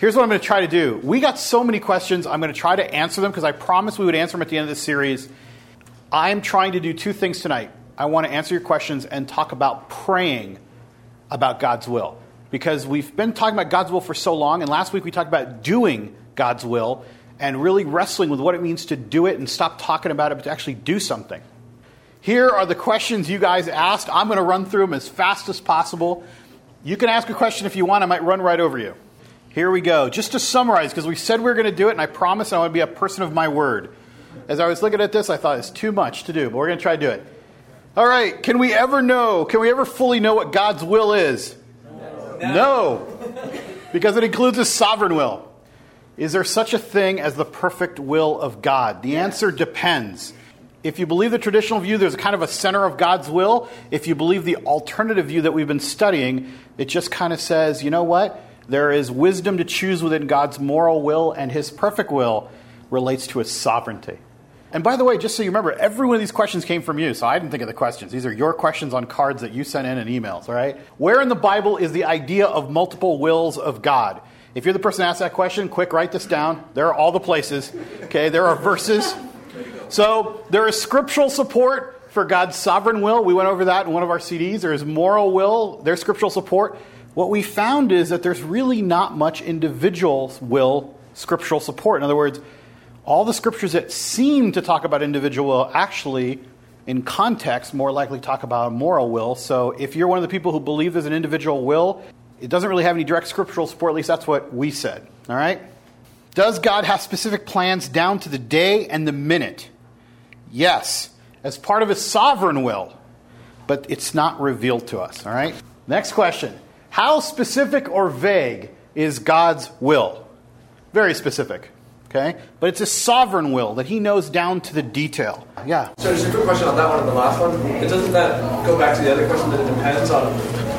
Here's what I'm going to try to do. We got so many questions. I'm going to try to answer them because I promised we would answer them at the end of this series. I'm trying to do two things tonight. I want to answer your questions and talk about praying about God's will. Because we've been talking about God's will for so long, and last week we talked about doing God's will and really wrestling with what it means to do it and stop talking about it, but to actually do something. Here are the questions you guys asked. I'm going to run through them as fast as possible. You can ask a question if you want, I might run right over you. Here we go. Just to summarize, because we said we were going to do it, and I promise I want to be a person of my word. As I was looking at this, I thought it's too much to do, but we're going to try to do it. All right, can we ever know, can we ever fully know what God's will is? No. no. because it includes His sovereign will. Is there such a thing as the perfect will of God? The answer depends. If you believe the traditional view, there's kind of a center of God's will. If you believe the alternative view that we've been studying, it just kind of says, you know what? There is wisdom to choose within God's moral will, and his perfect will relates to his sovereignty. And by the way, just so you remember, every one of these questions came from you, so I didn't think of the questions. These are your questions on cards that you sent in and emails, all right? Where in the Bible is the idea of multiple wills of God? If you're the person asked that question, quick, write this down. There are all the places, okay? There are verses. So there is scriptural support for God's sovereign will. We went over that in one of our CDs. There is moral will, there's scriptural support what we found is that there's really not much individual will scriptural support. In other words, all the scriptures that seem to talk about individual will actually, in context, more likely talk about a moral will. So if you're one of the people who believe there's an individual will, it doesn't really have any direct scriptural support, at least that's what we said. All right? Does God have specific plans down to the day and the minute? Yes, as part of his sovereign will, but it's not revealed to us. All right? Next question. How specific or vague is God's will? Very specific. Okay? But it's a sovereign will that he knows down to the detail. Yeah. So just a quick question on that one and the last one. It doesn't that go back to the other question that it depends on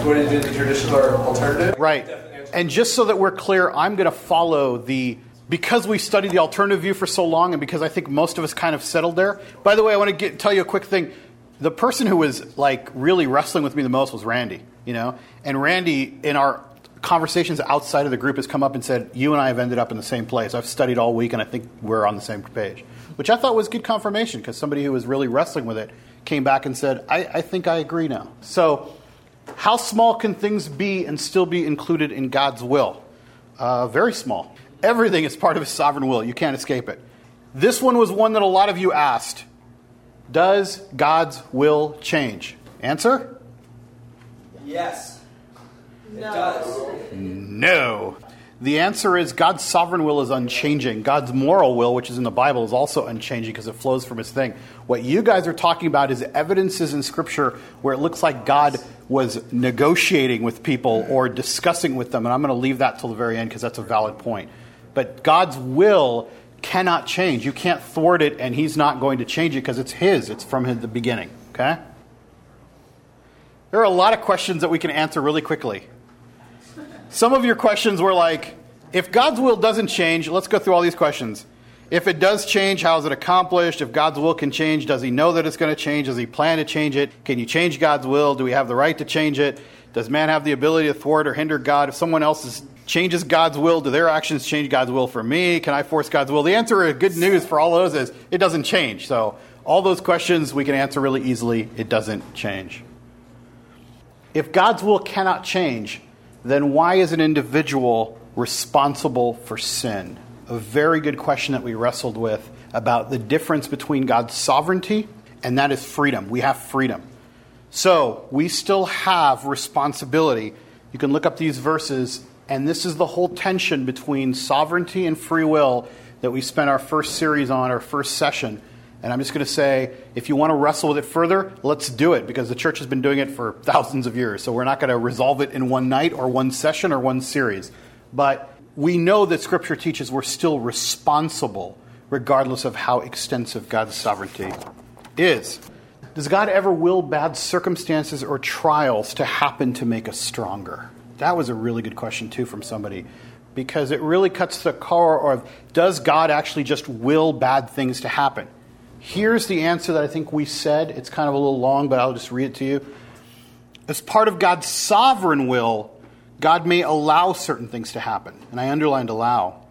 what it is, the traditional or alternative? Right. And just so that we're clear, I'm going to follow the because we studied the alternative view for so long and because I think most of us kind of settled there. By the way, I want to get, tell you a quick thing. The person who was like really wrestling with me the most was Randy you know. And Randy, in our conversations outside of the group, has come up and said, "You and I have ended up in the same place. I've studied all week, and I think we're on the same page," which I thought was good confirmation because somebody who was really wrestling with it came back and said, I, I think I agree now." So, how small can things be and still be included in God's will? Uh, very small. Everything is part of His sovereign will. You can't escape it. This one was one that a lot of you asked. Does God's will change? Answer? Yes. It no. does. No. The answer is God's sovereign will is unchanging. God's moral will, which is in the Bible, is also unchanging because it flows from his thing. What you guys are talking about is evidences in Scripture where it looks like God was negotiating with people or discussing with them. And I'm going to leave that till the very end because that's a valid point. But God's will cannot change. You can't thwart it, and he's not going to change it because it's his. It's from the beginning. Okay? There are a lot of questions that we can answer really quickly. Some of your questions were like, if God's will doesn't change, let's go through all these questions. If it does change, how is it accomplished? If God's will can change, does he know that it's going to change? Does he plan to change it? Can you change God's will? Do we have the right to change it? Does man have the ability to thwart or hinder God? If someone else changes God's will, do their actions change God's will for me? Can I force God's will? The answer, is good news for all those is it doesn't change. So all those questions we can answer really easily. It doesn't change. If God's will cannot change, then why is an individual responsible for sin? A very good question that we wrestled with about the difference between God's sovereignty and that is freedom. We have freedom. So we still have responsibility. You can look up these verses, and this is the whole tension between sovereignty and free will that we spent our first series on, our first session. And I'm just going to say, if you want to wrestle with it further, let's do it because the church has been doing it for thousands of years. So we're not going to resolve it in one night or one session or one series. But we know that Scripture teaches we're still responsible regardless of how extensive God's sovereignty is. Does God ever will bad circumstances or trials to happen to make us stronger? That was a really good question, too, from somebody because it really cuts the core of does God actually just will bad things to happen? Here's the answer that I think we said. It's kind of a little long, but I'll just read it to you. As part of God's sovereign will, God may allow certain things to happen, and I underlined allow.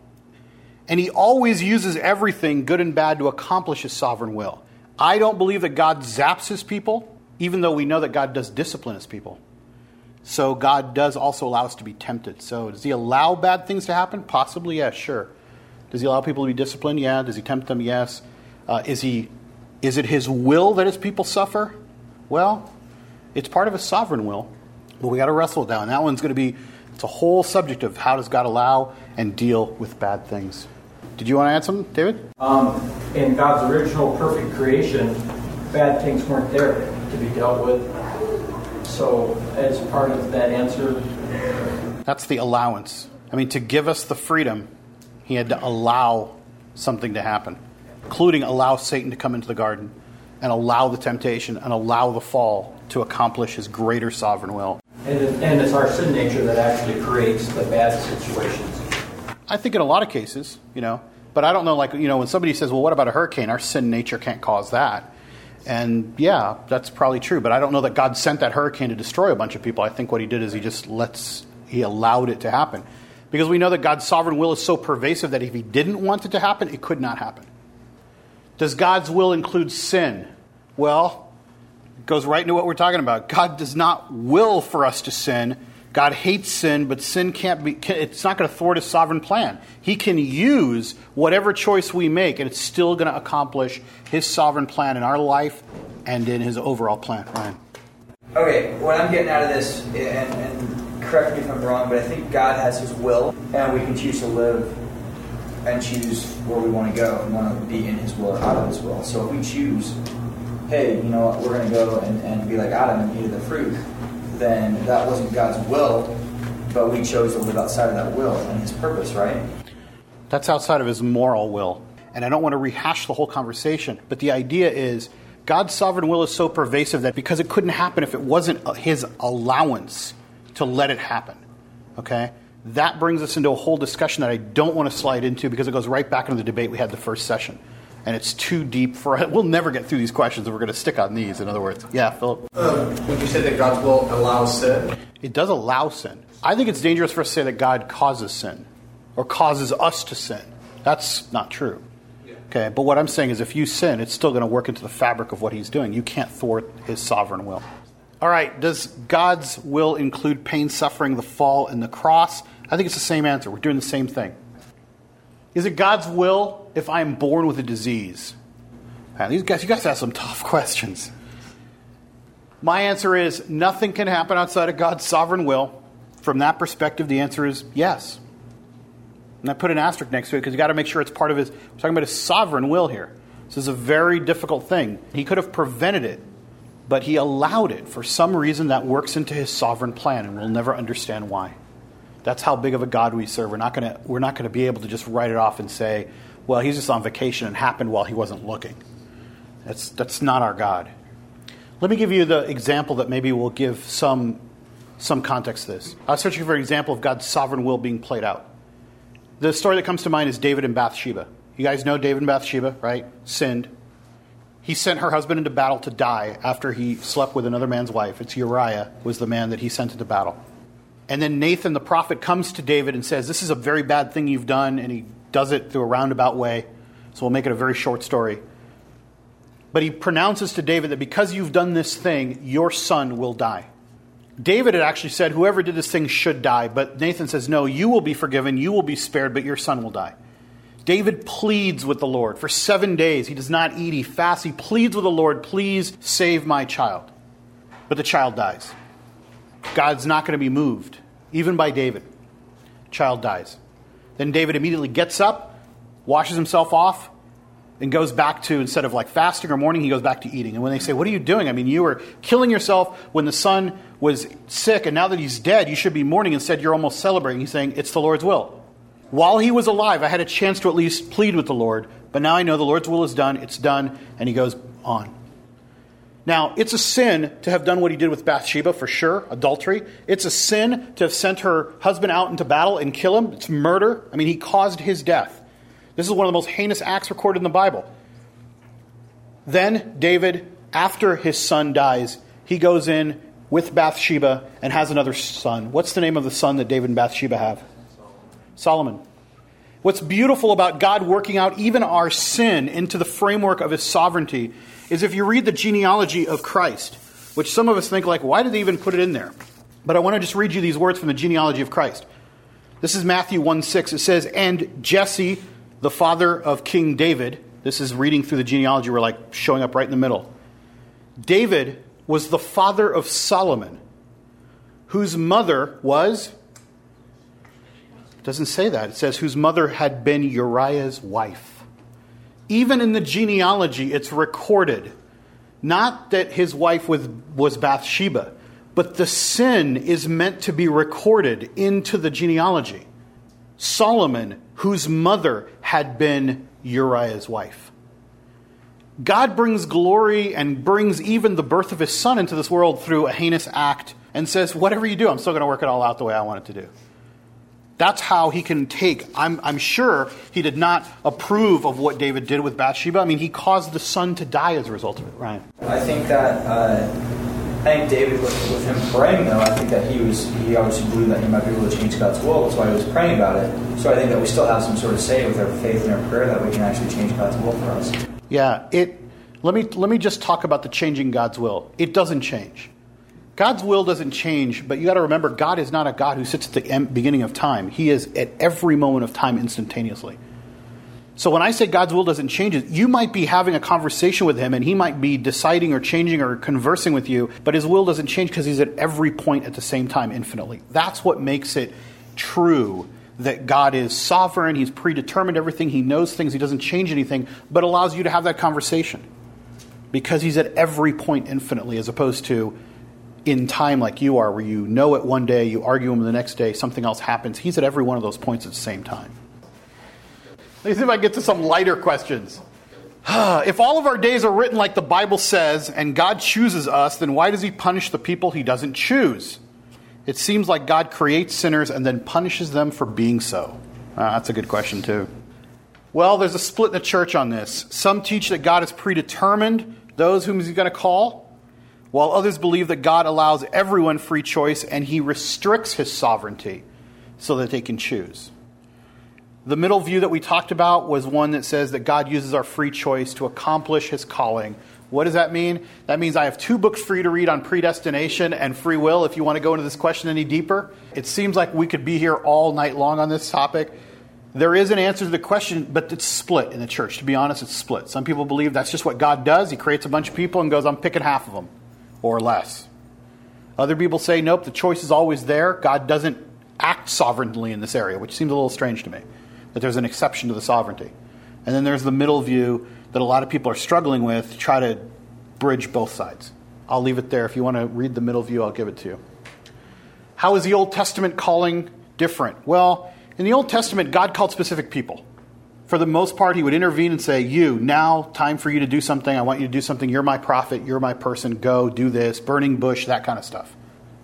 And he always uses everything, good and bad, to accomplish his sovereign will. I don't believe that God zaps his people, even though we know that God does discipline his people. So God does also allow us to be tempted. So does he allow bad things to happen? Possibly, yes, sure. Does he allow people to be disciplined? Yeah. Does he tempt them? Yes. Uh, is he? Is it his will that his people suffer? Well, it's part of his sovereign will, but we got to wrestle down. That one's going to be. It's a whole subject of how does God allow and deal with bad things. Did you want to add something, David? Um, in God's original perfect creation, bad things weren't there to be dealt with. So, as part of that answer, that's the allowance. I mean, to give us the freedom, he had to allow something to happen, including allow Satan to come into the garden and allow the temptation and allow the fall to accomplish his greater sovereign will. And, and it's our sin nature that actually creates the bad situations. I think in a lot of cases, you know, but I don't know, like, you know, when somebody says, well, what about a hurricane? Our sin nature can't cause that. And yeah, that's probably true, but I don't know that God sent that hurricane to destroy a bunch of people. I think what he did is he just lets, he allowed it to happen. Because we know that God's sovereign will is so pervasive that if he didn't want it to happen, it could not happen. Does God's will include sin? Well, it goes right into what we're talking about. God does not will for us to sin. God hates sin, but sin can't be, it's not going to thwart his sovereign plan. He can use whatever choice we make, and it's still going to accomplish his sovereign plan in our life and in his overall plan. Ryan. Okay, what I'm getting out of this, and, and correct me if I'm wrong, but I think God has his will, and we can choose to live and choose where we want to go and want to be in his will or out of his will. So if we choose, hey, you know what, we're going to go and, and be like Adam and eat of the fruit, then that wasn't God's will, but we chose to live outside of that will and His purpose, right? That's outside of His moral will. And I don't want to rehash the whole conversation, but the idea is God's sovereign will is so pervasive that because it couldn't happen if it wasn't His allowance to let it happen. Okay? That brings us into a whole discussion that I don't want to slide into because it goes right back into the debate we had the first session and it's too deep for us. We'll never get through these questions if we're going to stick on these. In other words, yeah, Philip. Um, would you say that God's will allows sin? It does allow sin. I think it's dangerous for us to say that God causes sin or causes us to sin. That's not true. Okay, but what I'm saying is if you sin, it's still going to work into the fabric of what he's doing. You can't thwart his sovereign will. All right, does God's will include pain, suffering, the fall, and the cross? I think it's the same answer. We're doing the same thing. Is it God's will if I am born with a disease? Man, these guys, you guys ask some tough questions. My answer is nothing can happen outside of God's sovereign will. From that perspective, the answer is yes. And I put an asterisk next to it because you got to make sure it's part of his. We're talking about his sovereign will here. This is a very difficult thing. He could have prevented it, but he allowed it for some reason that works into his sovereign plan, and we'll never understand why. That's how big of a God we serve. We're not going to we're not going to be able to just write it off and say, well, he's just on vacation and happened while he wasn't looking. That's that's not our God. Let me give you the example that maybe will give some some context to this. I was searching for an example of God's sovereign will being played out. The story that comes to mind is David and Bathsheba. You guys know David and Bathsheba, right? Sinned. He sent her husband into battle to die after he slept with another man's wife. It's Uriah was the man that he sent into battle. And then Nathan the prophet comes to David and says, This is a very bad thing you've done. And he does it through a roundabout way. So we'll make it a very short story. But he pronounces to David that because you've done this thing, your son will die. David had actually said, Whoever did this thing should die. But Nathan says, No, you will be forgiven, you will be spared, but your son will die. David pleads with the Lord for seven days. He does not eat, he fasts. He pleads with the Lord, Please save my child. But the child dies. God's not going to be moved, even by David. Child dies. Then David immediately gets up, washes himself off, and goes back to, instead of like fasting or mourning, he goes back to eating. And when they say, What are you doing? I mean, you were killing yourself when the son was sick, and now that he's dead, you should be mourning. Instead, you're almost celebrating. He's saying, It's the Lord's will. While he was alive, I had a chance to at least plead with the Lord, but now I know the Lord's will is done, it's done, and he goes on. Now, it's a sin to have done what he did with Bathsheba, for sure, adultery. It's a sin to have sent her husband out into battle and kill him. It's murder. I mean, he caused his death. This is one of the most heinous acts recorded in the Bible. Then, David, after his son dies, he goes in with Bathsheba and has another son. What's the name of the son that David and Bathsheba have? Solomon. What's beautiful about God working out even our sin into the framework of his sovereignty is if you read the genealogy of Christ, which some of us think like, why did they even put it in there? But I want to just read you these words from the genealogy of Christ. This is Matthew 1 6. It says, And Jesse, the father of King David, this is reading through the genealogy, we're like showing up right in the middle. David was the father of Solomon, whose mother was. It doesn't say that. It says whose mother had been Uriah's wife. Even in the genealogy, it's recorded. Not that his wife was, was Bathsheba, but the sin is meant to be recorded into the genealogy. Solomon, whose mother had been Uriah's wife. God brings glory and brings even the birth of his son into this world through a heinous act and says, Whatever you do, I'm still going to work it all out the way I want it to do. That's how he can take. I'm, I'm sure he did not approve of what David did with Bathsheba. I mean, he caused the son to die as a result of it, Ryan. I think that uh, I think David, with, with him praying, though, I think that he was he obviously believed that he might be able to change God's will. That's why he was praying about it. So I think that we still have some sort of say with our faith and our prayer that we can actually change God's will for us. Yeah, it. Let me let me just talk about the changing God's will. It doesn't change. God's will doesn't change, but you got to remember God is not a God who sits at the beginning of time. He is at every moment of time instantaneously. So when I say God's will doesn't change, you might be having a conversation with him and he might be deciding or changing or conversing with you, but his will doesn't change because he's at every point at the same time infinitely. That's what makes it true that God is sovereign, he's predetermined everything, he knows things, he doesn't change anything, but allows you to have that conversation. Because he's at every point infinitely as opposed to in time like you are, where you know it one day, you argue him the next day, something else happens. He's at every one of those points at the same time. Let me see if I get to some lighter questions. if all of our days are written like the Bible says and God chooses us, then why does he punish the people he doesn't choose? It seems like God creates sinners and then punishes them for being so. Uh, that's a good question, too. Well, there's a split in the church on this. Some teach that God has predetermined those whom he's going to call, while others believe that God allows everyone free choice and he restricts his sovereignty so that they can choose. The middle view that we talked about was one that says that God uses our free choice to accomplish his calling. What does that mean? That means I have two books for you to read on predestination and free will if you want to go into this question any deeper. It seems like we could be here all night long on this topic. There is an answer to the question, but it's split in the church. To be honest, it's split. Some people believe that's just what God does. He creates a bunch of people and goes, I'm picking half of them or less. Other people say, nope, the choice is always there. God doesn't act sovereignly in this area, which seems a little strange to me, that there's an exception to the sovereignty. And then there's the middle view that a lot of people are struggling with to try to bridge both sides. I'll leave it there. If you want to read the middle view, I'll give it to you. How is the Old Testament calling different? Well, in the Old Testament, God called specific people for the most part, he would intervene and say, You, now, time for you to do something. I want you to do something. You're my prophet. You're my person. Go, do this. Burning bush, that kind of stuff.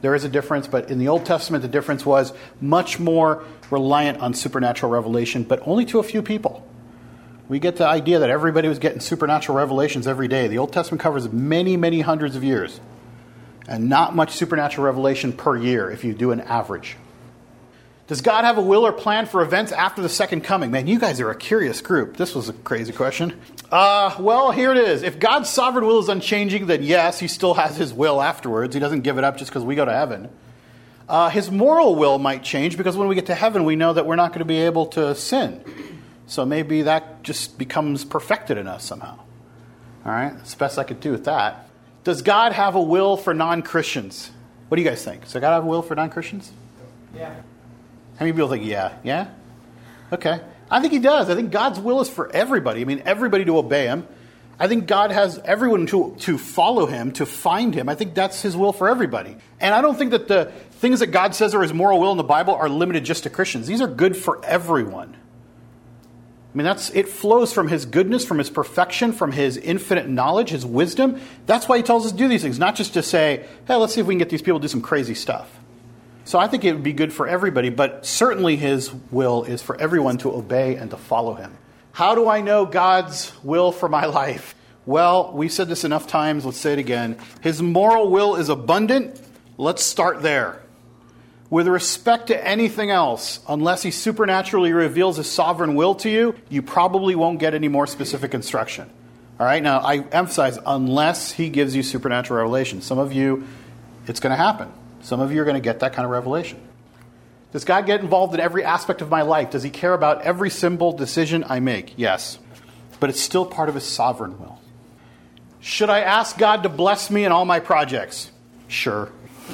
There is a difference, but in the Old Testament, the difference was much more reliant on supernatural revelation, but only to a few people. We get the idea that everybody was getting supernatural revelations every day. The Old Testament covers many, many hundreds of years, and not much supernatural revelation per year if you do an average. Does God have a will or plan for events after the second coming? Man, you guys are a curious group. This was a crazy question. Uh, well, here it is. If God's sovereign will is unchanging, then yes, he still has his will afterwards. He doesn't give it up just because we go to heaven. Uh, his moral will might change because when we get to heaven, we know that we're not going to be able to sin. So maybe that just becomes perfected in us somehow. All right, that's the best I could do with that. Does God have a will for non Christians? What do you guys think? Does God have a will for non Christians? Yeah. How many people think, yeah? Yeah? Okay. I think he does. I think God's will is for everybody. I mean, everybody to obey him. I think God has everyone to, to follow him, to find him. I think that's his will for everybody. And I don't think that the things that God says are his moral will in the Bible are limited just to Christians. These are good for everyone. I mean, that's it flows from his goodness, from his perfection, from his infinite knowledge, his wisdom. That's why he tells us to do these things, not just to say, hey, let's see if we can get these people to do some crazy stuff. So I think it would be good for everybody, but certainly his will is for everyone to obey and to follow him. How do I know God's will for my life? Well, we've said this enough times, let's say it again. His moral will is abundant, Let's start there. With respect to anything else, unless he supernaturally reveals his sovereign will to you, you probably won't get any more specific instruction. All right, now I emphasize unless he gives you supernatural revelation. Some of you, it's going to happen. Some of you are going to get that kind of revelation. Does God get involved in every aspect of my life? Does he care about every simple decision I make? Yes. But it's still part of his sovereign will. Should I ask God to bless me in all my projects? Sure.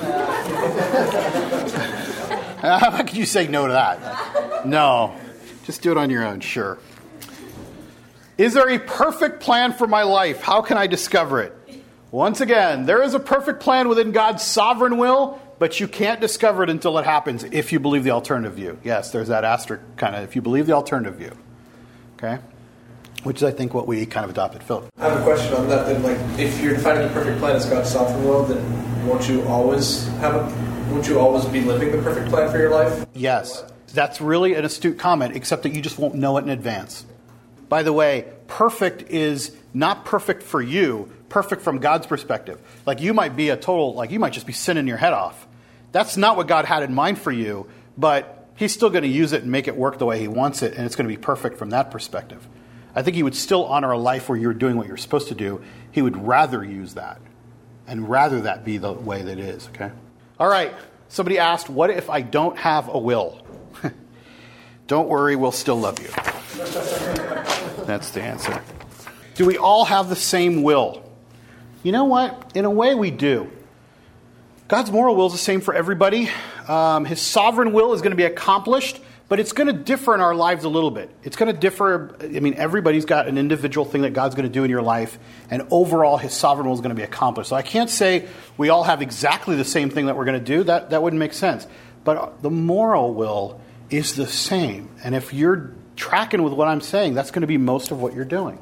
How could you say no to that? No. Just do it on your own, sure. Is there a perfect plan for my life? How can I discover it? Once again, there is a perfect plan within God's sovereign will, but you can't discover it until it happens if you believe the alternative view. Yes, there's that asterisk kind of if you believe the alternative view. Okay? Which is, I think, what we kind of adopted. Philip. I have a question on that. Then, like, if you're defining the perfect plan as God's sovereign will, then won't you always have a won't you always be living the perfect plan for your life? Yes. That's really an astute comment, except that you just won't know it in advance. By the way, perfect is not perfect for you, perfect from God's perspective. Like you might be a total, like you might just be sinning your head off. That's not what God had in mind for you, but He's still going to use it and make it work the way He wants it, and it's going to be perfect from that perspective. I think He would still honor a life where you're doing what you're supposed to do. He would rather use that, and rather that be the way that it is, okay? All right, somebody asked, What if I don't have a will? don't worry, we'll still love you. That's the answer. Do we all have the same will? You know what? In a way, we do. God's moral will is the same for everybody. Um, his sovereign will is going to be accomplished, but it's going to differ in our lives a little bit. It's going to differ. I mean, everybody's got an individual thing that God's going to do in your life, and overall, his sovereign will is going to be accomplished. So I can't say we all have exactly the same thing that we're going to do. That, that wouldn't make sense. But the moral will is the same. And if you're tracking with what I'm saying, that's going to be most of what you're doing.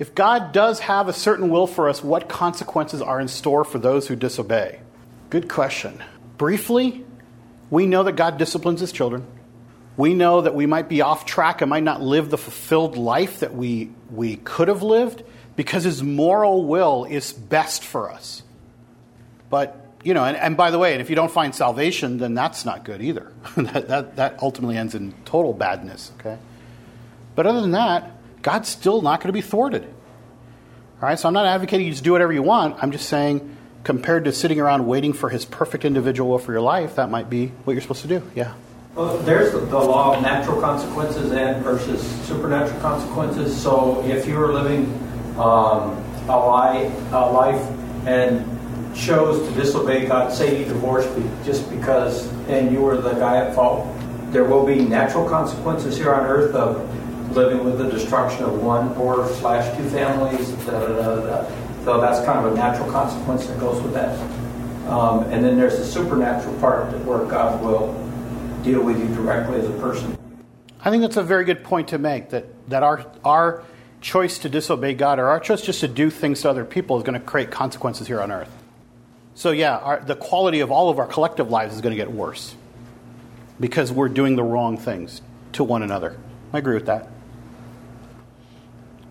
If God does have a certain will for us, what consequences are in store for those who disobey? Good question. Briefly, we know that God disciplines his children. We know that we might be off track and might not live the fulfilled life that we, we could have lived because his moral will is best for us. But, you know, and, and by the way, and if you don't find salvation, then that's not good either. that, that, that ultimately ends in total badness, okay? But other than that, God's still not going to be thwarted. All right, so I'm not advocating you just do whatever you want. I'm just saying, compared to sitting around waiting for his perfect individual for your life, that might be what you're supposed to do. Yeah. Well, there's the, law of natural consequences and versus supernatural consequences. So if you were living um, a, life, a life and chose to disobey God, say you divorced just because, and you were the guy at fault, there will be natural consequences here on earth of living with the destruction of one or slash two families. Da, da, da, so that's kind of a natural consequence that goes with that. Um, and then there's the supernatural part where God will deal with you directly as a person. I think that's a very good point to make that, that our, our choice to disobey God or our choice just to do things to other people is going to create consequences here on earth. So, yeah, our, the quality of all of our collective lives is going to get worse because we're doing the wrong things to one another. I agree with that.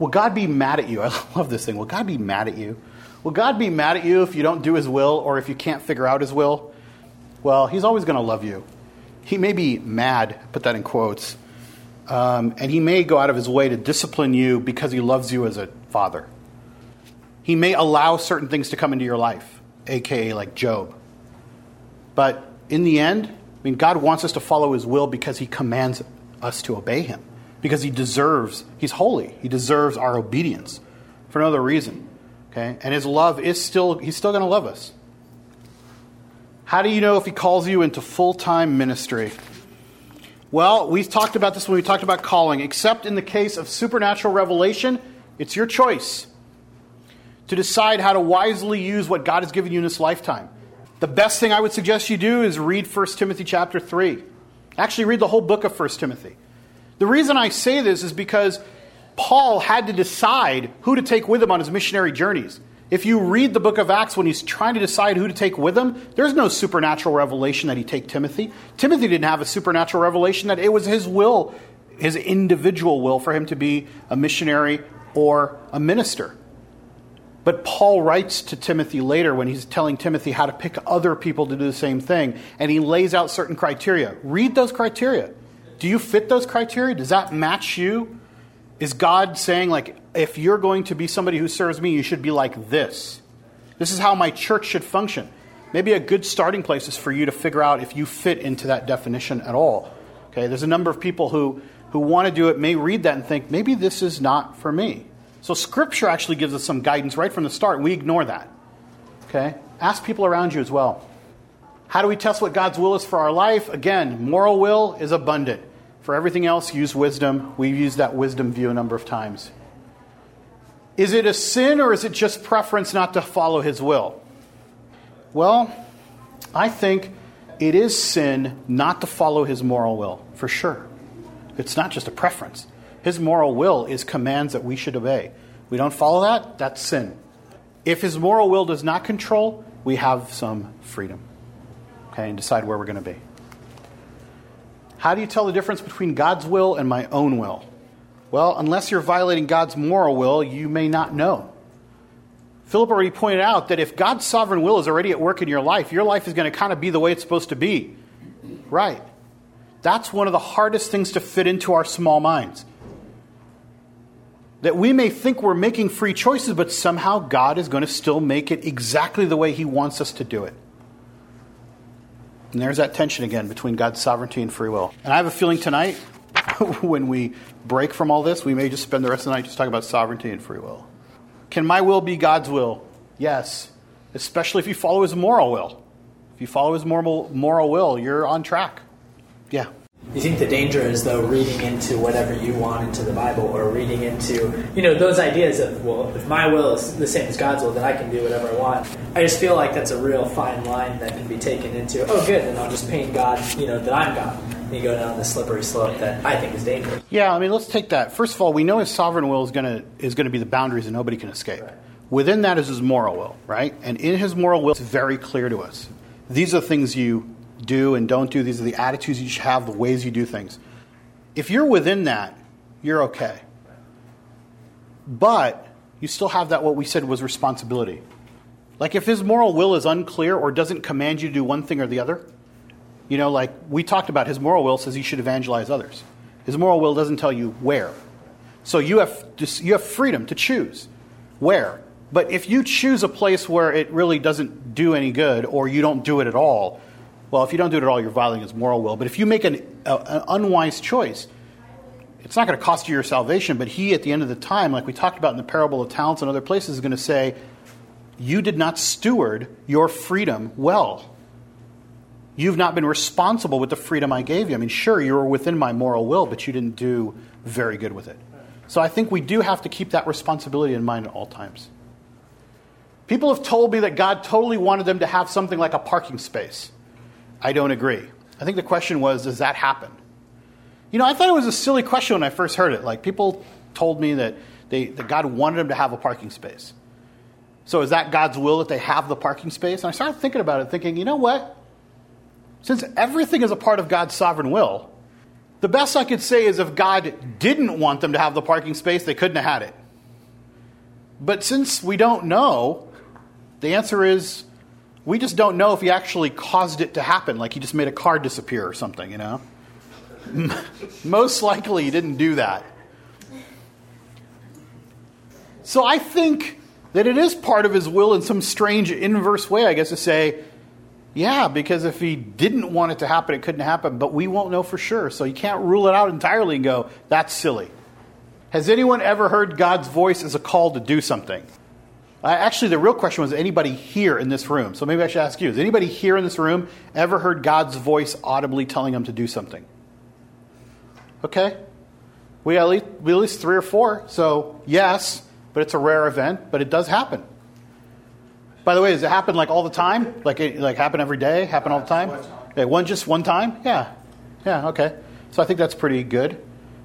Will God be mad at you? I love this thing. Will God be mad at you? Will God be mad at you if you don't do his will or if you can't figure out his will? Well, he's always going to love you. He may be mad, put that in quotes, um, and he may go out of his way to discipline you because he loves you as a father. He may allow certain things to come into your life, aka like Job. But in the end, I mean, God wants us to follow his will because he commands us to obey him because he deserves, he's holy. He deserves our obedience for no other reason. Okay? And his love is still, he's still going to love us. How do you know if he calls you into full time ministry? Well, we talked about this when we talked about calling. Except in the case of supernatural revelation, it's your choice to decide how to wisely use what God has given you in this lifetime. The best thing I would suggest you do is read 1 Timothy chapter 3. Actually, read the whole book of 1 Timothy. The reason I say this is because Paul had to decide who to take with him on his missionary journeys. If you read the book of Acts when he's trying to decide who to take with him, there's no supernatural revelation that he take Timothy. Timothy didn't have a supernatural revelation that it was his will, his individual will for him to be a missionary or a minister. But Paul writes to Timothy later when he's telling Timothy how to pick other people to do the same thing, and he lays out certain criteria. Read those criteria. Do you fit those criteria? Does that match you? Is God saying, like, if you're going to be somebody who serves me, you should be like this? This is how my church should function. Maybe a good starting place is for you to figure out if you fit into that definition at all. Okay, there's a number of people who, who want to do it, may read that and think, maybe this is not for me. So Scripture actually gives us some guidance right from the start, we ignore that. Okay? Ask people around you as well. How do we test what God's will is for our life? Again, moral will is abundant. For everything else, use wisdom. We've used that wisdom view a number of times. Is it a sin or is it just preference not to follow his will? Well, I think it is sin not to follow his moral will, for sure. It's not just a preference. His moral will is commands that we should obey. We don't follow that, that's sin. If his moral will does not control, we have some freedom. Okay, and decide where we're going to be. How do you tell the difference between God's will and my own will? Well, unless you're violating God's moral will, you may not know. Philip already pointed out that if God's sovereign will is already at work in your life, your life is going to kind of be the way it's supposed to be. Right. That's one of the hardest things to fit into our small minds. That we may think we're making free choices, but somehow God is going to still make it exactly the way He wants us to do it. And there's that tension again between God's sovereignty and free will. And I have a feeling tonight, when we break from all this, we may just spend the rest of the night just talking about sovereignty and free will. Can my will be God's will? Yes, especially if you follow His moral will. If you follow His moral, moral will, you're on track. Yeah. You think the danger is though reading into whatever you want into the Bible, or reading into you know those ideas of well, if my will is the same as God's will, then I can do whatever I want. I just feel like that's a real fine line that can be taken into. Oh, good, then I'll just paint God, you know, that I'm God. And you go down the slippery slope that I think is dangerous. Yeah, I mean, let's take that. First of all, we know His sovereign will is going to is going to be the boundaries that nobody can escape. Right. Within that is His moral will, right? And in His moral will, it's very clear to us. These are things you do and don't do. These are the attitudes you should have, the ways you do things. If you're within that, you're okay. But you still have that, what we said was responsibility. Like if his moral will is unclear or doesn't command you to do one thing or the other, you know, like we talked about, his moral will says he should evangelize others. His moral will doesn't tell you where. So you have, you have freedom to choose where. But if you choose a place where it really doesn't do any good or you don't do it at all, well, if you don't do it at all, you're violating his moral will. But if you make an, a, an unwise choice, it's not going to cost you your salvation, but he, at the end of the time, like we talked about in the parable of talents and other places, is going to say, You did not steward your freedom well. You've not been responsible with the freedom I gave you. I mean, sure, you were within my moral will, but you didn't do very good with it. So I think we do have to keep that responsibility in mind at all times. People have told me that God totally wanted them to have something like a parking space. I don't agree. I think the question was, does that happen? You know, I thought it was a silly question when I first heard it. Like, people told me that, they, that God wanted them to have a parking space. So, is that God's will that they have the parking space? And I started thinking about it, thinking, you know what? Since everything is a part of God's sovereign will, the best I could say is if God didn't want them to have the parking space, they couldn't have had it. But since we don't know, the answer is we just don't know if he actually caused it to happen, like he just made a car disappear or something, you know? Most likely he didn't do that. So I think that it is part of his will in some strange inverse way, I guess, to say, yeah, because if he didn't want it to happen, it couldn't happen, but we won't know for sure. So you can't rule it out entirely and go, that's silly. Has anyone ever heard God's voice as a call to do something? Actually, the real question was anybody here in this room? So maybe I should ask you: Has anybody here in this room ever heard God's voice audibly telling them to do something? Okay, we at least, we at least three or four. So yes, but it's a rare event, but it does happen. By the way, does it happen like all the time? Like it, like happen every day? Happen all the time? Okay, one just one time? Yeah, yeah. Okay, so I think that's pretty good.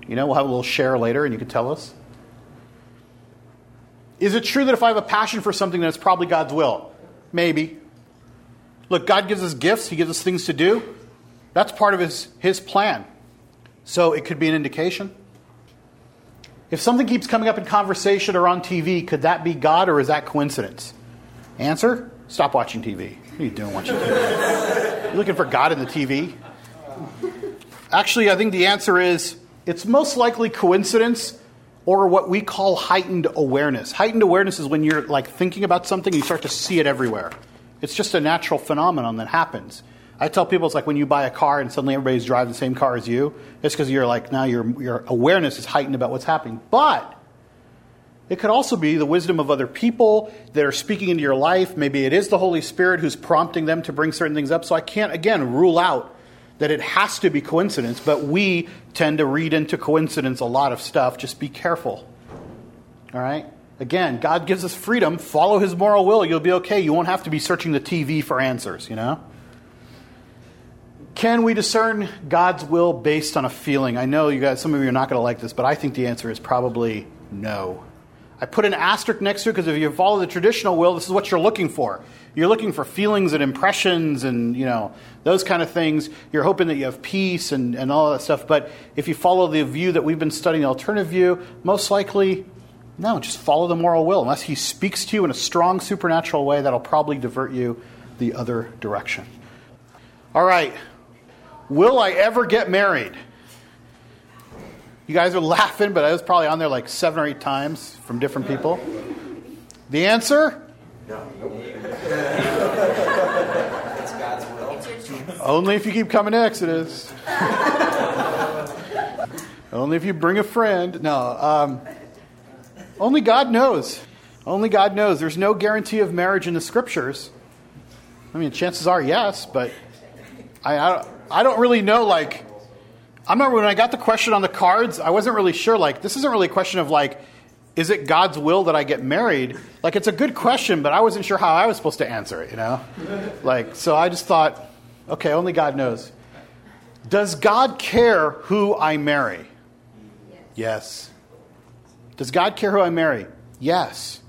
You know, we'll have a little share later, and you can tell us. Is it true that if I have a passion for something, then it's probably God's will? Maybe. Look, God gives us gifts, He gives us things to do. That's part of His, his plan. So it could be an indication. If something keeps coming up in conversation or on TV, could that be God or is that coincidence? Answer stop watching TV. What are you doing watching TV? You looking for God in the TV? Actually, I think the answer is it's most likely coincidence or what we call heightened awareness. Heightened awareness is when you're like thinking about something and you start to see it everywhere. It's just a natural phenomenon that happens. I tell people it's like when you buy a car and suddenly everybody's driving the same car as you. It's because you're like now your your awareness is heightened about what's happening. But it could also be the wisdom of other people that are speaking into your life. Maybe it is the Holy Spirit who's prompting them to bring certain things up. So I can't again rule out that it has to be coincidence, but we tend to read into coincidence a lot of stuff. Just be careful. All right? Again, God gives us freedom. Follow his moral will. You'll be okay. You won't have to be searching the TV for answers, you know? Can we discern God's will based on a feeling? I know you guys, some of you are not going to like this, but I think the answer is probably no. I put an asterisk next to it because if you follow the traditional will, this is what you're looking for. You're looking for feelings and impressions and, you know, those kind of things. You're hoping that you have peace and, and all that stuff. But if you follow the view that we've been studying, the alternative view, most likely, no, just follow the moral will. Unless he speaks to you in a strong supernatural way, that'll probably divert you the other direction. All right, Will I ever get married? You guys are laughing, but I was probably on there like seven or eight times from different people. The answer? No. Only if you keep coming to Exodus. only if you bring a friend. No. Um, only God knows. Only God knows. There's no guarantee of marriage in the scriptures. I mean, chances are yes, but I, I I don't really know, like, I remember when I got the question on the cards, I wasn't really sure, like, this isn't really a question of, like, is it God's will that I get married? Like, it's a good question, but I wasn't sure how I was supposed to answer it, you know? Like, so I just thought, okay, only God knows. Does God care who I marry? Yes. Does God care who I marry? Yes.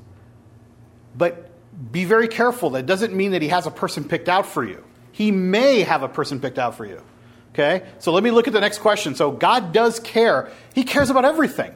But be very careful. That doesn't mean that He has a person picked out for you. He may have a person picked out for you. Okay? So let me look at the next question. So God does care. He cares about everything.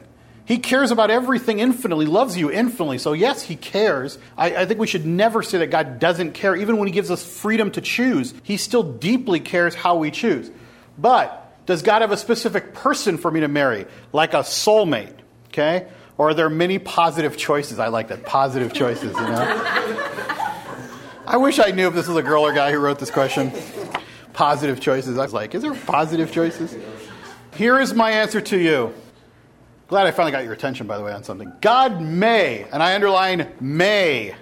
He cares about everything infinitely, loves you infinitely. So, yes, He cares. I, I, think we should never say that God doesn't care. Even when He gives us freedom to choose, He still deeply cares how we choose. But does God have a specific person for me to marry, like a soulmate? Okay? Or are there many positive choices? I like that. Positive choices, you know? I wish I knew if this was a girl or guy who wrote this question. Positive choices. I was like, is there positive choices? Here is my answer to you. Glad I finally got your attention, by the way, on something. God may, and I underline may,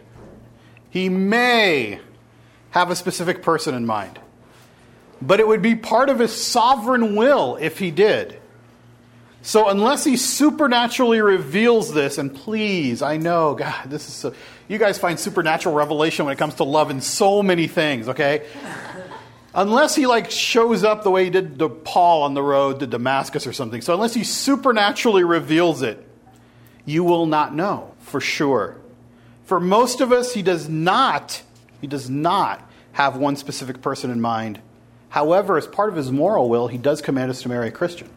he may have a specific person in mind. But it would be part of his sovereign will if he did. So, unless he supernaturally reveals this, and please, I know, God, this is so, you guys find supernatural revelation when it comes to love in so many things, okay? Unless he like shows up the way he did to Paul on the road to Damascus or something. So, unless he supernaturally reveals it, you will not know for sure. For most of us, he does not, he does not have one specific person in mind. However, as part of his moral will, he does command us to marry a Christian.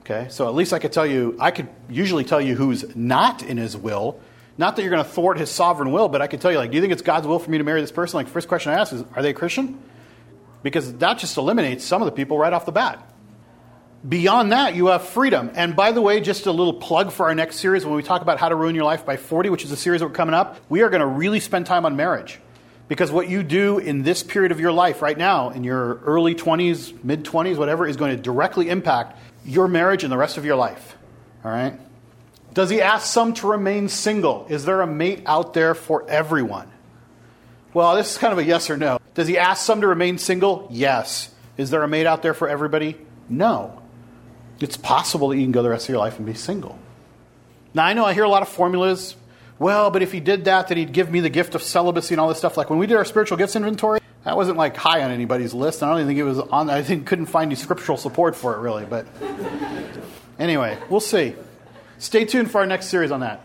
Okay, so at least I could tell you, I could usually tell you who's not in his will. Not that you're going to thwart his sovereign will, but I could tell you, like, do you think it's God's will for me to marry this person? Like, first question I ask is, are they a Christian? Because that just eliminates some of the people right off the bat. Beyond that, you have freedom. And by the way, just a little plug for our next series when we talk about how to ruin your life by 40, which is a series that we're coming up, we are going to really spend time on marriage. Because what you do in this period of your life right now, in your early 20s, mid 20s, whatever, is going to directly impact your marriage and the rest of your life. All right? Does he ask some to remain single? Is there a mate out there for everyone? Well, this is kind of a yes or no. Does he ask some to remain single? Yes. Is there a mate out there for everybody? No. It's possible that you can go the rest of your life and be single. Now, I know I hear a lot of formulas. Well, but if he did that, then he'd give me the gift of celibacy and all this stuff. Like when we did our spiritual gifts inventory, that wasn't like high on anybody's list. I don't even think it was on. I think couldn't find any scriptural support for it really. But anyway, we'll see. Stay tuned for our next series on that.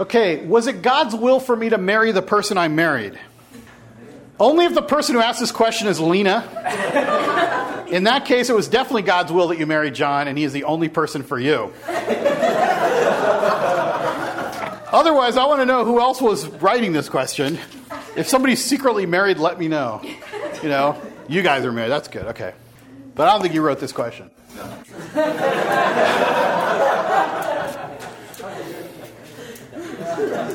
Okay, was it God's will for me to marry the person I married? Only if the person who asked this question is Lena. In that case, it was definitely God's will that you married John, and he is the only person for you. Otherwise, I want to know who else was writing this question. If somebody's secretly married, let me know. You know, you guys are married. That's good. Okay. But I don't think you wrote this question.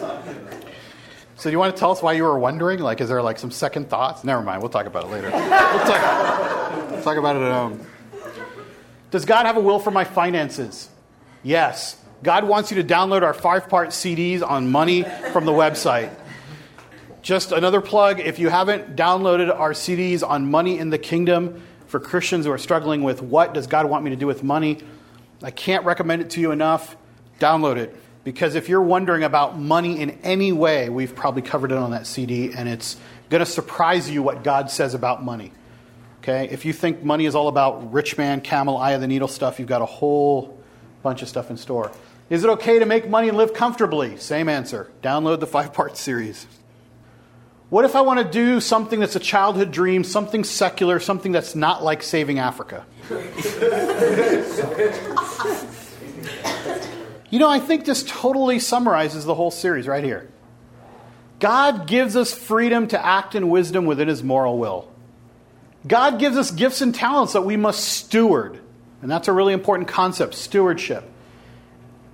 So, do you want to tell us why you were wondering? Like, is there like some second thoughts? Never mind. We'll talk about it later. We'll talk, talk about it at home. Does God have a will for my finances? Yes. God wants you to download our five part CDs on money from the website. Just another plug if you haven't downloaded our CDs on money in the kingdom for Christians who are struggling with what does God want me to do with money, I can't recommend it to you enough. Download it. Because if you're wondering about money in any way, we've probably covered it on that CD, and it's going to surprise you what God says about money. Okay? If you think money is all about rich man, camel, eye of the needle stuff, you've got a whole bunch of stuff in store. Is it okay to make money and live comfortably? Same answer. Download the five part series. What if I want to do something that's a childhood dream, something secular, something that's not like saving Africa? You know, I think this totally summarizes the whole series right here. God gives us freedom to act in wisdom within his moral will. God gives us gifts and talents that we must steward. And that's a really important concept stewardship.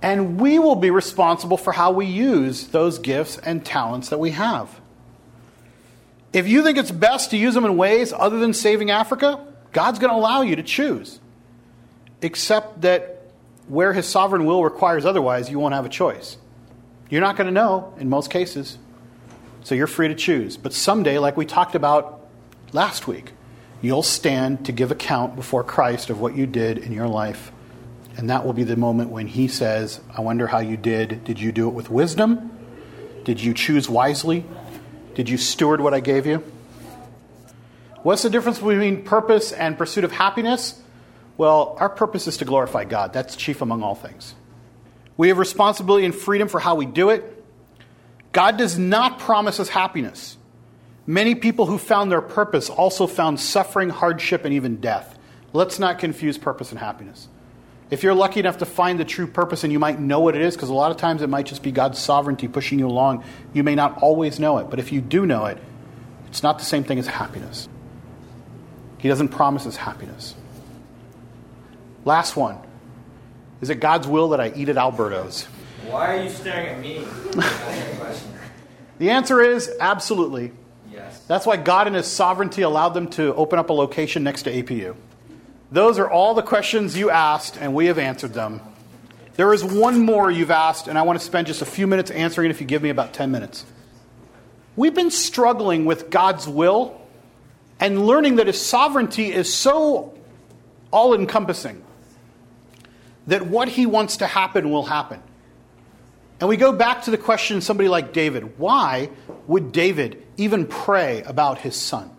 And we will be responsible for how we use those gifts and talents that we have. If you think it's best to use them in ways other than saving Africa, God's going to allow you to choose. Except that where his sovereign will requires otherwise, you won't have a choice. You're not going to know in most cases. So you're free to choose. But someday, like we talked about last week, you'll stand to give account before Christ of what you did in your life. And that will be the moment when he says, I wonder how you did. Did you do it with wisdom? Did you choose wisely? Did you steward what I gave you? What's the difference between purpose and pursuit of happiness? Well, our purpose is to glorify God. That's chief among all things. We have responsibility and freedom for how we do it. God does not promise us happiness. Many people who found their purpose also found suffering, hardship, and even death. Let's not confuse purpose and happiness. If you're lucky enough to find the true purpose and you might know what it is, because a lot of times it might just be God's sovereignty pushing you along, you may not always know it. But if you do know it, it's not the same thing as happiness. He doesn't promise us happiness. Last one. Is it God's will that I eat at Alberto's? Why are you staring at me? the answer is absolutely. Yes. That's why God in His sovereignty allowed them to open up a location next to APU. Those are all the questions you asked, and we have answered them. There is one more you've asked, and I want to spend just a few minutes answering it if you give me about 10 minutes. We've been struggling with God's will and learning that His sovereignty is so all encompassing that what he wants to happen will happen. And we go back to the question somebody like David why would David even pray about his son?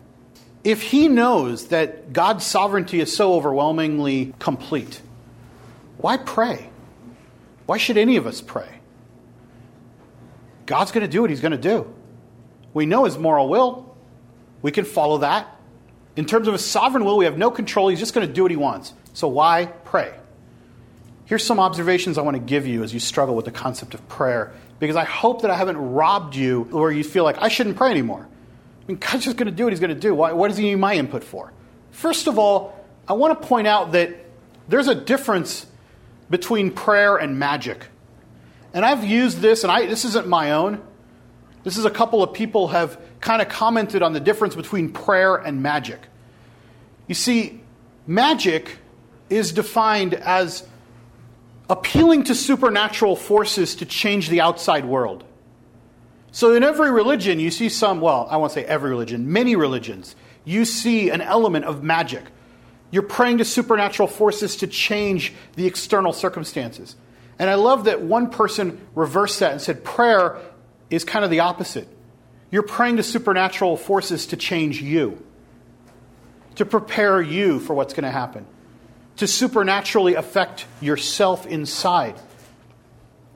If he knows that God's sovereignty is so overwhelmingly complete, why pray? Why should any of us pray? God's going to do what he's going to do. We know his moral will. We can follow that. In terms of his sovereign will, we have no control. He's just going to do what he wants. So why pray? Here's some observations I want to give you as you struggle with the concept of prayer, because I hope that I haven't robbed you where you feel like I shouldn't pray anymore. I mean, God's just going to do what He's going to do. Why, what does He need my input for? First of all, I want to point out that there's a difference between prayer and magic. And I've used this, and I, this isn't my own. This is a couple of people have kind of commented on the difference between prayer and magic. You see, magic is defined as appealing to supernatural forces to change the outside world. So, in every religion, you see some, well, I won't say every religion, many religions, you see an element of magic. You're praying to supernatural forces to change the external circumstances. And I love that one person reversed that and said prayer is kind of the opposite. You're praying to supernatural forces to change you, to prepare you for what's going to happen to supernaturally affect yourself inside.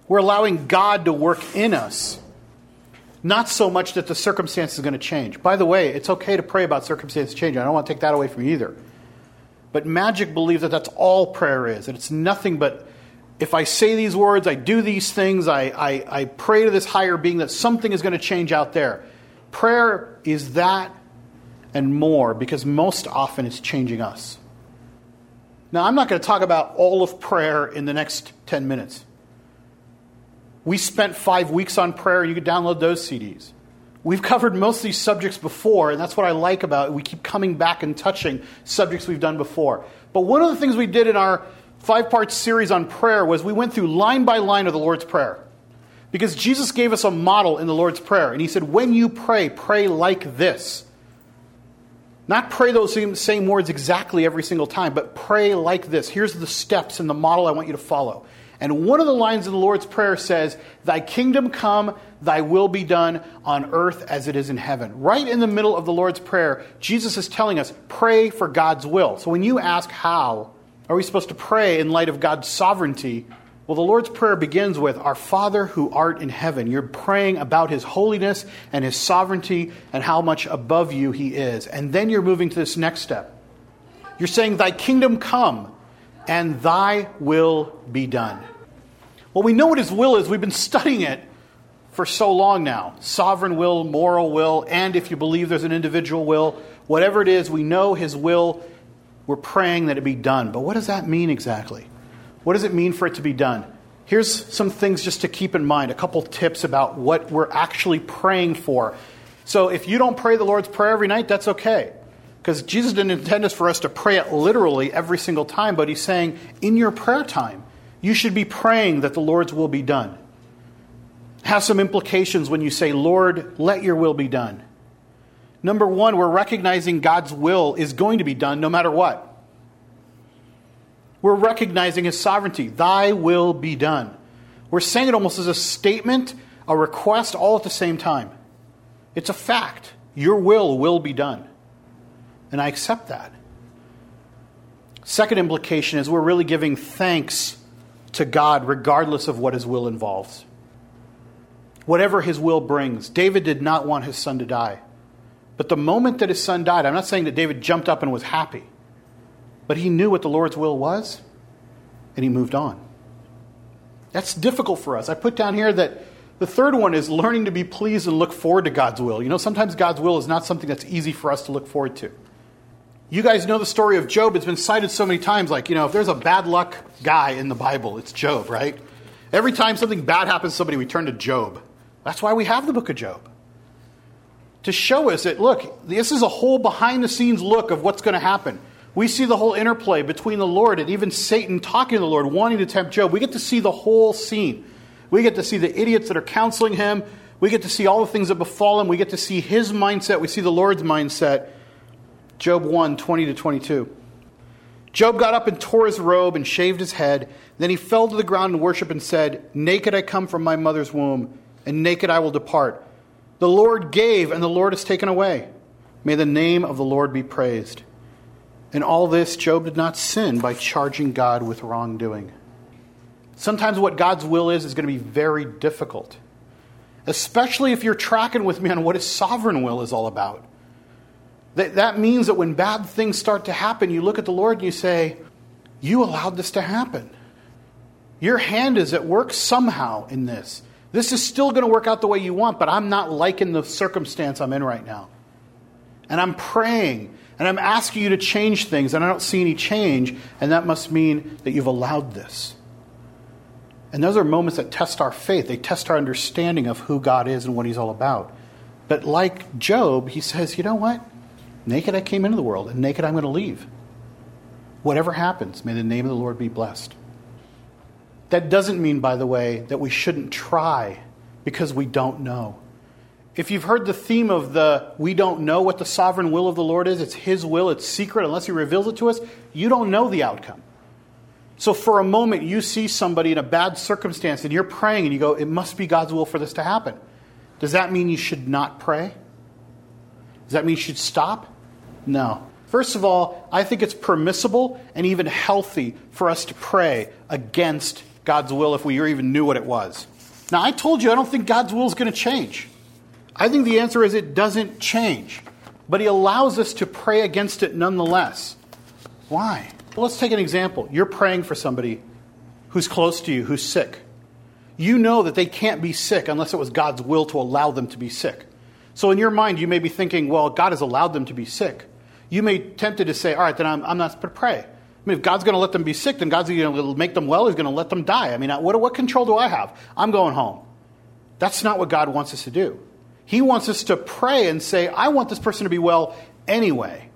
We're allowing God to work in us, not so much that the circumstance is going to change. By the way, it's okay to pray about circumstances changing. I don't want to take that away from you either. But magic believes that that's all prayer is, that it's nothing but if I say these words, I do these things, I, I, I pray to this higher being that something is going to change out there. Prayer is that and more because most often it's changing us. Now, I'm not going to talk about all of prayer in the next 10 minutes. We spent five weeks on prayer. You can download those CDs. We've covered most of these subjects before, and that's what I like about it. We keep coming back and touching subjects we've done before. But one of the things we did in our five part series on prayer was we went through line by line of the Lord's Prayer. Because Jesus gave us a model in the Lord's Prayer, and He said, When you pray, pray like this. Not pray those same, words exactly every single time, but pray like this. Here's the steps and the model I want you to follow. And one of the lines in the Lord's Prayer says, Thy kingdom come, thy will be done on earth as it is in heaven. Right in the middle of the Lord's Prayer, Jesus is telling us, pray for God's will. So when you ask how are we supposed to pray in light of God's sovereignty, well, the Lord's Prayer begins with, Our Father who art in heaven. You're praying about His holiness and His sovereignty and how much above you He is. And then you're moving to this next step. You're saying, Thy kingdom come and Thy will be done. Well, we know what His will is. We've been studying it for so long now sovereign will, moral will, and if you believe there's an individual will, whatever it is, we know His will. We're praying that it be done. But what does that mean exactly? What does it mean for it to be done? Here's some things just to keep in mind, a couple tips about what we're actually praying for. So if you don't pray the Lord's Prayer every night, that's okay. Because Jesus didn't intend us for us to pray it literally every single time, but he's saying in your prayer time, you should be praying that the Lord's will be done. Has some implications when you say, Lord, let your will be done. Number one, we're recognizing God's will is going to be done no matter what we're recognizing his sovereignty. Thy will be done. We're saying it almost as a statement, a request, all at the same time. It's a fact. Your will will be done. And I accept that. Second implication is we're really giving thanks to God regardless of what his will involves. Whatever his will brings. David did not want his son to die. But the moment that his son died, I'm not saying that David jumped up and was happy. But he knew what the Lord's will was, and he moved on. That's difficult for us. I put down here that the third one is learning to be pleased and look forward to God's will. You know, sometimes God's will is not something that's easy for us to look forward to. You guys know the story of Job. It's been cited so many times. Like, you know, if there's a bad luck guy in the Bible, it's Job, right? Every time something bad happens to somebody, we turn to Job. That's why we have the book of Job. To show us that, look, this is a whole behind the scenes look of what's going to happen. We see the whole interplay between the Lord and even Satan talking to the Lord, wanting to tempt Job. We get to see the whole scene. We get to see the idiots that are counseling him. We get to see all the things that befall him. We get to see his mindset. We see the Lord's mindset. Job 1 20 to 22. Job got up and tore his robe and shaved his head. Then he fell to the ground and worshiped and said, Naked I come from my mother's womb, and naked I will depart. The Lord gave, and the Lord has taken away. May the name of the Lord be praised. In all this, Job did not sin by charging God with wrongdoing. Sometimes what God's will is is going to be very difficult, especially if you're tracking with me on what his sovereign will is all about. That, that means that when bad things start to happen, you look at the Lord and you say, You allowed this to happen. Your hand is at work somehow in this. This is still going to work out the way you want, but I'm not liking the circumstance I'm in right now. And I'm praying and I'm asking you to change things, and I don't see any change, and that must mean that you've allowed this. And those are moments that test our faith. They test our understanding of who God is and what He's all about. But like Job, he says, you know what? Naked I came into the world, and naked I'm going to leave. Whatever happens, may the name of the Lord be blessed. That doesn't mean, by the way, that we shouldn't try because we don't know. If you've heard the theme of the we don't know what the sovereign will of the Lord is, it's His will, it's secret unless He reveals it to us, you don't know the outcome. So for a moment, you see somebody in a bad circumstance and you're praying and you go, it must be God's will for this to happen. Does that mean you should not pray? Does that mean you should stop? No. First of all, I think it's permissible and even healthy for us to pray against God's will if we even knew what it was. Now, I told you I don't think God's will is going to change. I think the answer is it doesn't change, but he allows us to pray against it nonetheless. Why? Well, let's take an example. You're praying for somebody who's close to you who's sick. You know that they can't be sick unless it was God's will to allow them to be sick. So in your mind, you may be thinking, well, God has allowed them to be sick. You may be tempted to say, all right, then I'm, I'm not supposed to pray. I mean, if God's going to let them be sick, then God's going to make them well. He's going to let them die. I mean, what, what control do I have? I'm going home. That's not what God wants us to do. He wants us to pray and say, I want this person to be well anyway,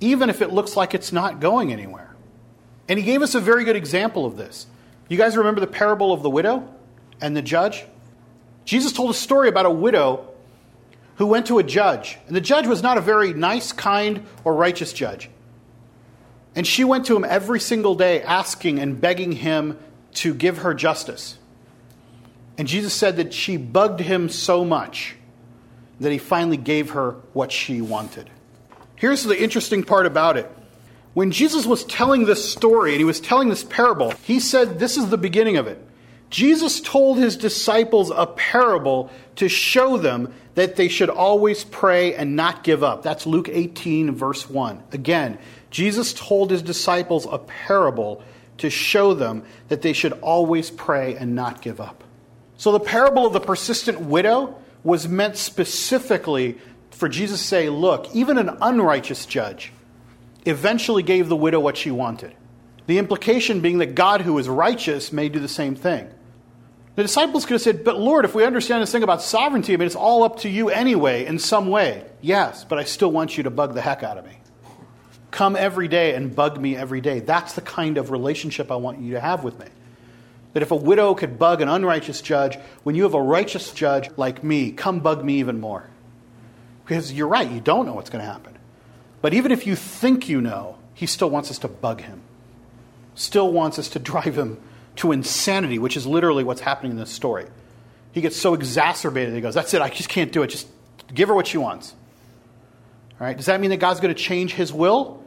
even if it looks like it's not going anywhere. And he gave us a very good example of this. You guys remember the parable of the widow and the judge? Jesus told a story about a widow who went to a judge. And the judge was not a very nice, kind, or righteous judge. And she went to him every single day asking and begging him to give her justice. And Jesus said that she bugged him so much that he finally gave her what she wanted. Here's the interesting part about it. When Jesus was telling this story and he was telling this parable, he said, This is the beginning of it. Jesus told his disciples a parable to show them that they should always pray and not give up. That's Luke 18, verse 1. Again, Jesus told his disciples a parable to show them that they should always pray and not give up. So the parable of the persistent widow was meant specifically for Jesus to say, look, even an unrighteous judge eventually gave the widow what she wanted. The implication being that God, who is righteous, may do the same thing. The disciples could have said, But Lord, if we understand this thing about sovereignty, I mean, it's all up to you anyway, in some way. Yes, but I still want you to bug the heck out of me. Come every day and bug me every day. That's the kind of relationship I want you to have with me. That if a widow could bug an unrighteous judge, when you have a righteous judge like me, come bug me even more. Because you're right, you don't know what's going to happen. But even if you think you know, he still wants us to bug him, still wants us to drive him to insanity, which is literally what's happening in this story. He gets so exacerbated, he goes, That's it, I just can't do it. Just give her what she wants. All right, does that mean that God's going to change his will?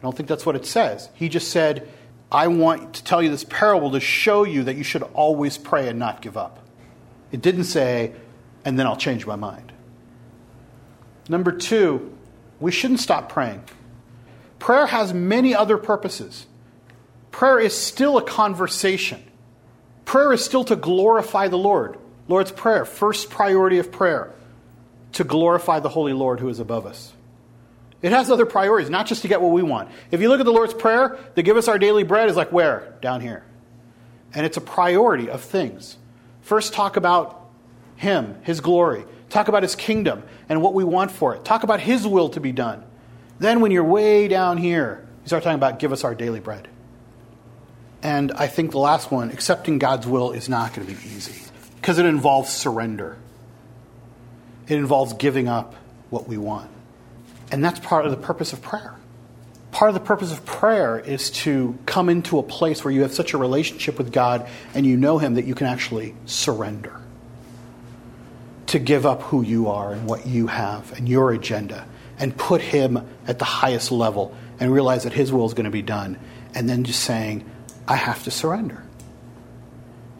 I don't think that's what it says. He just said, I want to tell you this parable to show you that you should always pray and not give up. It didn't say, and then I'll change my mind. Number two, we shouldn't stop praying. Prayer has many other purposes. Prayer is still a conversation. Prayer is still to glorify the Lord. Lord's Prayer, first priority of prayer, to glorify the Holy Lord who is above us. It has other priorities, not just to get what we want. If you look at the Lord's Prayer, to give us our daily bread is like where? Down here. And it's a priority of things. First, talk about Him, His glory. Talk about His kingdom and what we want for it. Talk about His will to be done. Then, when you're way down here, you start talking about give us our daily bread. And I think the last one, accepting God's will, is not going to be easy because it involves surrender. It involves giving up what we want. And that's part of the purpose of prayer. Part of the purpose of prayer is to come into a place where you have such a relationship with God and you know Him that you can actually surrender. To give up who you are and what you have and your agenda and put Him at the highest level and realize that His will is going to be done. And then just saying, I have to surrender.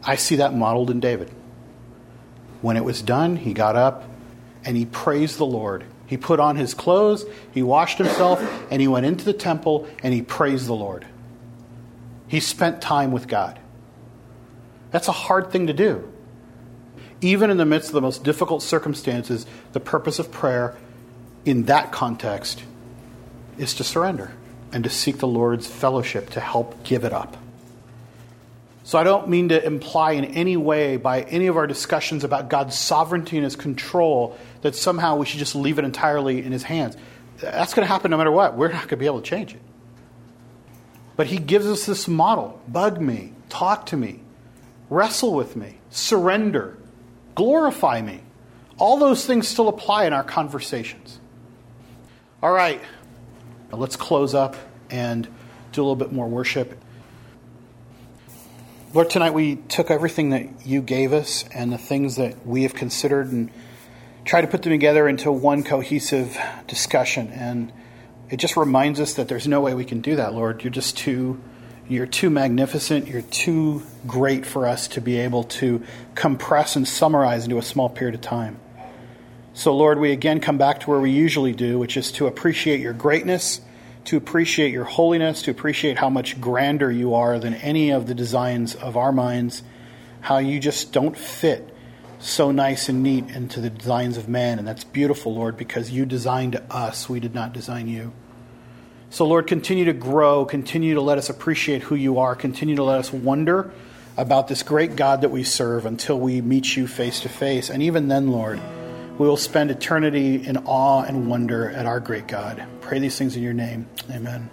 I see that modeled in David. When it was done, he got up and he praised the Lord. He put on his clothes, he washed himself, and he went into the temple and he praised the Lord. He spent time with God. That's a hard thing to do. Even in the midst of the most difficult circumstances, the purpose of prayer in that context is to surrender and to seek the Lord's fellowship to help give it up. So I don't mean to imply in any way by any of our discussions about God's sovereignty and his control that somehow we should just leave it entirely in his hands. That's going to happen no matter what. We're not going to be able to change it. But he gives us this model bug me, talk to me, wrestle with me, surrender, glorify me. All those things still apply in our conversations. All right, now let's close up and do a little bit more worship. Lord, tonight we took everything that you gave us and the things that we have considered and tried to put them together into one cohesive discussion. And it just reminds us that there's no way we can do that, Lord. You're just too you're too magnificent, you're too great for us to be able to compress and summarize into a small period of time. So, Lord, we again come back to where we usually do, which is to appreciate your greatness, to appreciate your holiness, to appreciate how much grander you are than any of the designs of our minds, how you just don't fit so nice and neat into the designs of man. And that's beautiful, Lord, because you designed us. We did not design you. So, Lord, continue to grow, continue to let us appreciate who you are, continue to let us wonder about this great God that we serve until we meet you face to face. And even then, Lord, we will spend eternity in awe and wonder at our great God. Pray these things in your name. Amen.